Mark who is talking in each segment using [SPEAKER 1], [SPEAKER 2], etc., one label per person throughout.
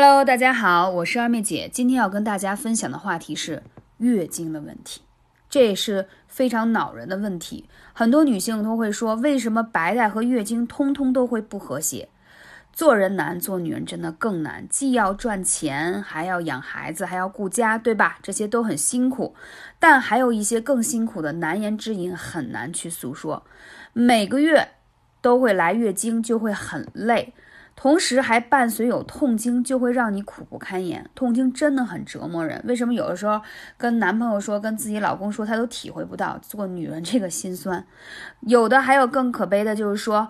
[SPEAKER 1] Hello，大家好，我是二妹姐。今天要跟大家分享的话题是月经的问题，这也是非常恼人的问题。很多女性都会说，为什么白带和月经通通都会不和谐？做人难，做女人真的更难，既要赚钱，还要养孩子，还要顾家，对吧？这些都很辛苦，但还有一些更辛苦的难言之隐，很难去诉说。每个月都会来月经，就会很累。同时还伴随有痛经，就会让你苦不堪言。痛经真的很折磨人。为什么有的时候跟男朋友说、跟自己老公说，他都体会不到做女人这个心酸？有的还有更可悲的，就是说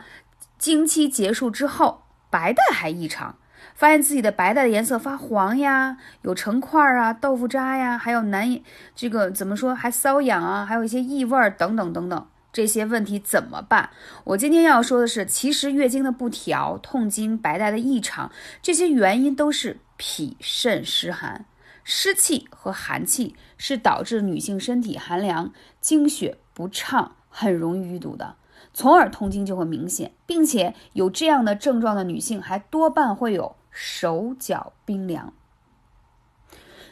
[SPEAKER 1] 经期结束之后，白带还异常，发现自己的白带的颜色发黄呀，有成块啊、豆腐渣呀，还有难这个怎么说，还瘙痒啊，还有一些异味等等等等。这些问题怎么办？我今天要说的是，其实月经的不调、痛经、白带的异常，这些原因都是脾肾湿寒。湿气和寒气是导致女性身体寒凉、经血不畅、很容易淤堵的，从而痛经就会明显，并且有这样的症状的女性还多半会有手脚冰凉。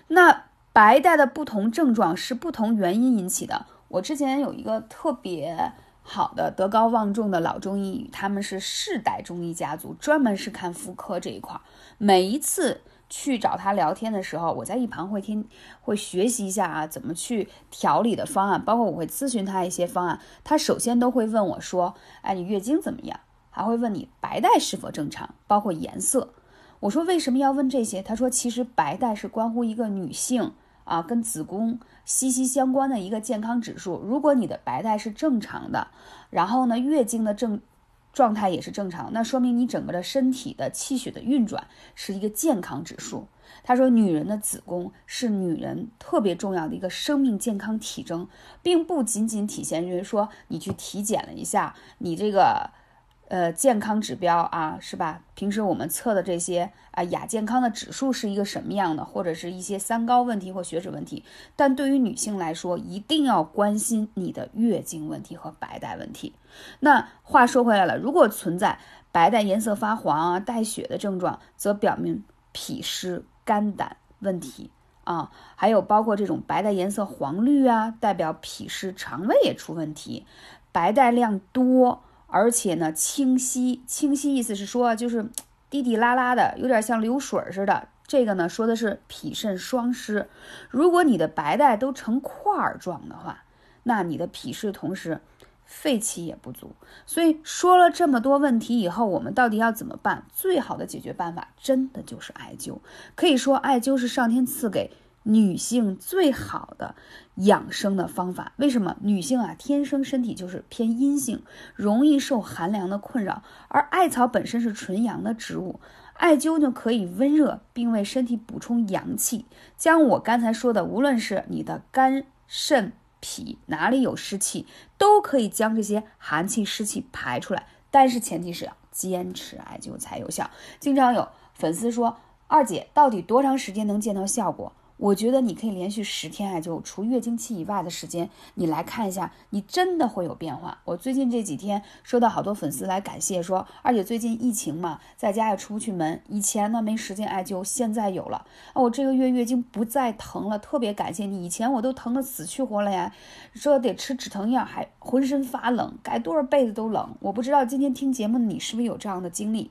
[SPEAKER 1] 那白带的不同症状是不同原因引起的。我之前有一个特别好的德高望重的老中医，他们是世代中医家族，专门是看妇科这一块儿。每一次去找他聊天的时候，我在一旁会听，会学习一下啊，怎么去调理的方案，包括我会咨询他一些方案。他首先都会问我说：“哎，你月经怎么样？”还会问你白带是否正常，包括颜色。我说为什么要问这些？他说其实白带是关乎一个女性。啊，跟子宫息息相关的一个健康指数。如果你的白带是正常的，然后呢，月经的正状态也是正常，那说明你整个的身体的气血的运转是一个健康指数。他说，女人的子宫是女人特别重要的一个生命健康体征，并不仅仅体现于说你去体检了一下，你这个。呃，健康指标啊，是吧？平时我们测的这些啊亚健康的指数是一个什么样的，或者是一些三高问题或血脂问题。但对于女性来说，一定要关心你的月经问题和白带问题。那话说回来了，如果存在白带颜色发黄啊、带血的症状，则表明脾湿肝胆问题啊，还有包括这种白带颜色黄绿啊，代表脾湿肠胃也出问题，白带量多。而且呢，清晰，清晰意思是说，就是 滴滴啦啦的，有点像流水似的。这个呢，说的是脾肾双湿。如果你的白带都成块儿状的话，那你的脾湿同时肺气也不足。所以说了这么多问题以后，我们到底要怎么办？最好的解决办法，真的就是艾灸。可以说，艾灸是上天赐给。女性最好的养生的方法，为什么？女性啊，天生身体就是偏阴性，容易受寒凉的困扰。而艾草本身是纯阳的植物，艾灸呢可以温热，并为身体补充阳气。将我刚才说的，无论是你的肝、肾、脾哪里有湿气，都可以将这些寒气、湿气排出来。但是前提是要坚持艾灸才有效。经常有粉丝说：“二姐，到底多长时间能见到效果？”我觉得你可以连续十天艾灸，除月经期以外的时间，你来看一下，你真的会有变化。我最近这几天收到好多粉丝来感谢，说二姐最近疫情嘛，在家也出不去门，以前呢没时间艾灸，现在有了啊，我这个月月经不再疼了，特别感谢你。以前我都疼得死去活来呀，说得吃止疼药，还浑身发冷，盖多少被子都冷。我不知道今天听节目的你是不是有这样的经历。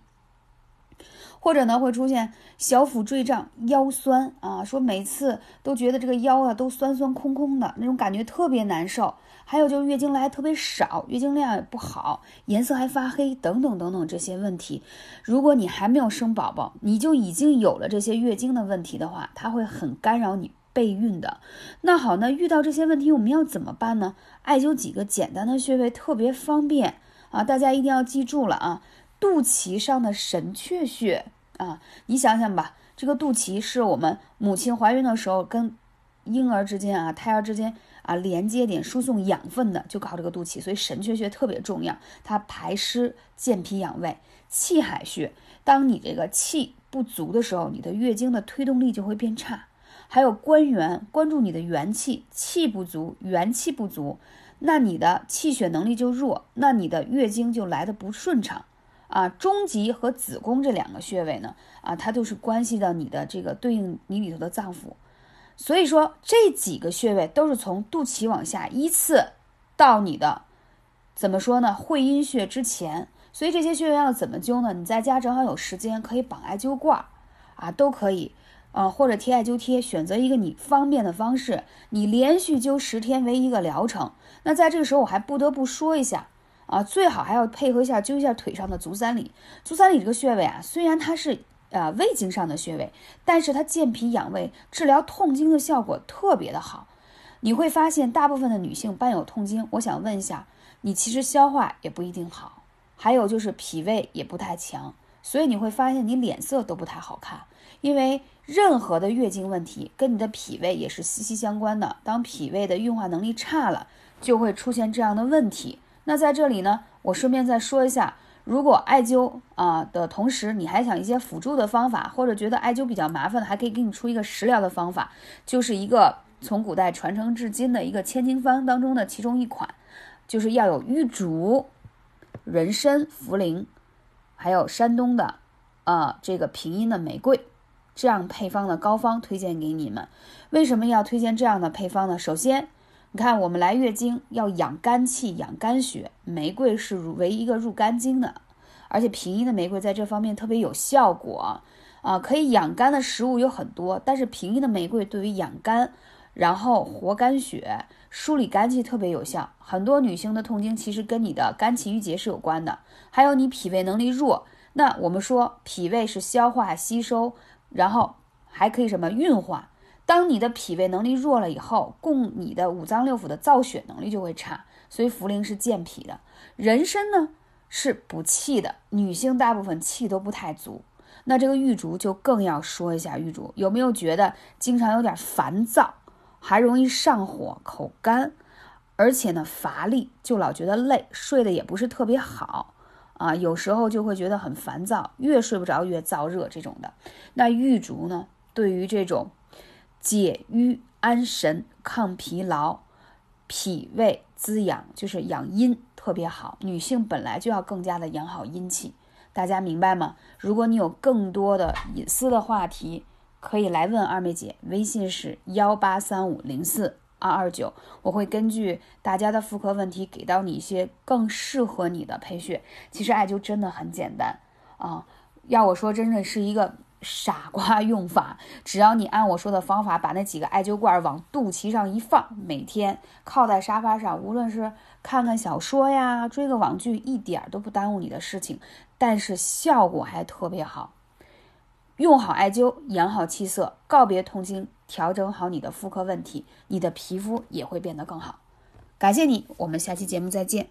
[SPEAKER 1] 或者呢，会出现小腹坠胀、腰酸啊，说每次都觉得这个腰啊都酸酸空空的那种感觉特别难受。还有就是月经来特别少，月经量也不好，颜色还发黑等等等等这些问题。如果你还没有生宝宝，你就已经有了这些月经的问题的话，它会很干扰你备孕的。那好，那遇到这些问题我们要怎么办呢？艾灸几个简单的穴位特别方便啊，大家一定要记住了啊，肚脐上的神阙穴。啊，你想想吧，这个肚脐是我们母亲怀孕的时候跟婴儿之间啊、胎儿之间啊连接点、输送养分的，就靠这个肚脐，所以神阙穴特别重要，它排湿、健脾养胃。气海穴，当你这个气不足的时候，你的月经的推动力就会变差。还有关元，关注你的元气，气不足，元气不足，那你的气血能力就弱，那你的月经就来的不顺畅。啊，中极和子宫这两个穴位呢，啊，它都是关系到你的这个对应你里头的脏腑。所以说这几个穴位都是从肚脐往下依次到你的怎么说呢？会阴穴之前。所以这些穴位要怎么灸呢？你在家正好有时间，可以绑艾灸罐儿啊，都可以。啊，或者贴艾灸贴，选择一个你方便的方式，你连续灸十天为一个疗程。那在这个时候，我还不得不说一下啊，最好还要配合一下灸一下腿上的足三里。足三里这个穴位啊，虽然它是呃胃经上的穴位，但是它健脾养胃、治疗痛经的效果特别的好。你会发现，大部分的女性伴有痛经，我想问一下，你其实消化也不一定好，还有就是脾胃也不太强，所以你会发现你脸色都不太好看，因为。任何的月经问题跟你的脾胃也是息息相关的。当脾胃的运化能力差了，就会出现这样的问题。那在这里呢，我顺便再说一下，如果艾灸啊的同时，你还想一些辅助的方法，或者觉得艾灸比较麻烦的，还可以给你出一个食疗的方法，就是一个从古代传承至今的一个千金方当中的其中一款，就是要有玉竹、人参、茯苓，还有山东的啊这个平阴的玫瑰。这样配方的膏方推荐给你们，为什么要推荐这样的配方呢？首先，你看我们来月经要养肝气、养肝血，玫瑰是唯一个入肝经的，而且平阴的玫瑰在这方面特别有效果啊。可以养肝的食物有很多，但是平阴的玫瑰对于养肝、然后活肝血、梳理肝气特别有效。很多女性的痛经其实跟你的肝气郁结是有关的，还有你脾胃能力弱。那我们说脾胃是消化吸收。然后还可以什么运化？当你的脾胃能力弱了以后，供你的五脏六腑的造血能力就会差。所以茯苓是健脾的，人参呢是补气的。女性大部分气都不太足，那这个玉竹就更要说一下。玉竹有没有觉得经常有点烦躁，还容易上火、口干，而且呢乏力，就老觉得累，睡得也不是特别好。啊，有时候就会觉得很烦躁，越睡不着越燥热这种的。那玉竹呢，对于这种解郁安神、抗疲劳、脾胃滋养，就是养阴特别好。女性本来就要更加的养好阴气，大家明白吗？如果你有更多的隐私的话题，可以来问二妹姐，微信是幺八三五零四。二二九，我会根据大家的妇科问题，给到你一些更适合你的配穴。其实艾灸真的很简单啊，要我说，真的是一个傻瓜用法。只要你按我说的方法，把那几个艾灸罐往肚脐上一放，每天靠在沙发上，无论是看看小说呀，追个网剧，一点都不耽误你的事情，但是效果还特别好。用好艾灸，养好气色，告别痛经。调整好你的妇科问题，你的皮肤也会变得更好。感谢你，我们下期节目再见。